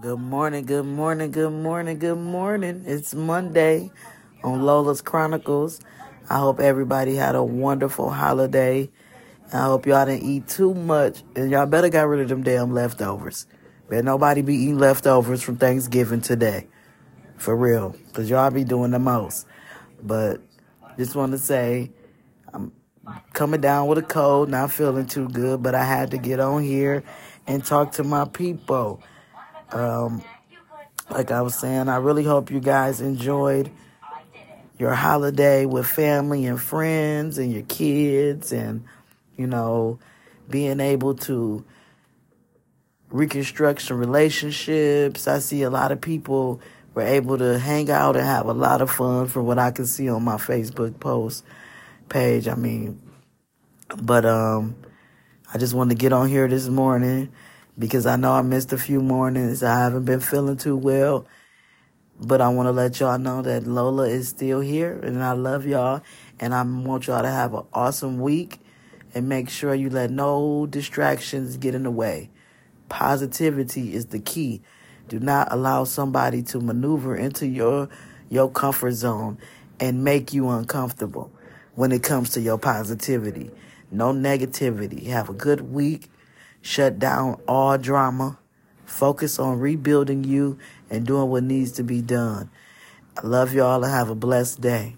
Good morning, good morning, good morning, good morning. It's Monday on Lola's Chronicles. I hope everybody had a wonderful holiday. I hope y'all didn't eat too much. And y'all better got rid of them damn leftovers. Better nobody be eating leftovers from Thanksgiving today. For real. Because y'all be doing the most. But just want to say, I'm coming down with a cold, not feeling too good, but I had to get on here and talk to my people. Um, like I was saying, I really hope you guys enjoyed your holiday with family and friends and your kids and, you know, being able to reconstruct some relationships. I see a lot of people were able to hang out and have a lot of fun from what I can see on my Facebook post page. I mean, but um, I just wanted to get on here this morning because I know I missed a few mornings. I haven't been feeling too well. But I want to let y'all know that Lola is still here and I love y'all. And I want y'all to have an awesome week and make sure you let no distractions get in the way. Positivity is the key. Do not allow somebody to maneuver into your your comfort zone and make you uncomfortable when it comes to your positivity. No negativity. Have a good week. Shut down all drama. Focus on rebuilding you and doing what needs to be done. I love y'all and have a blessed day.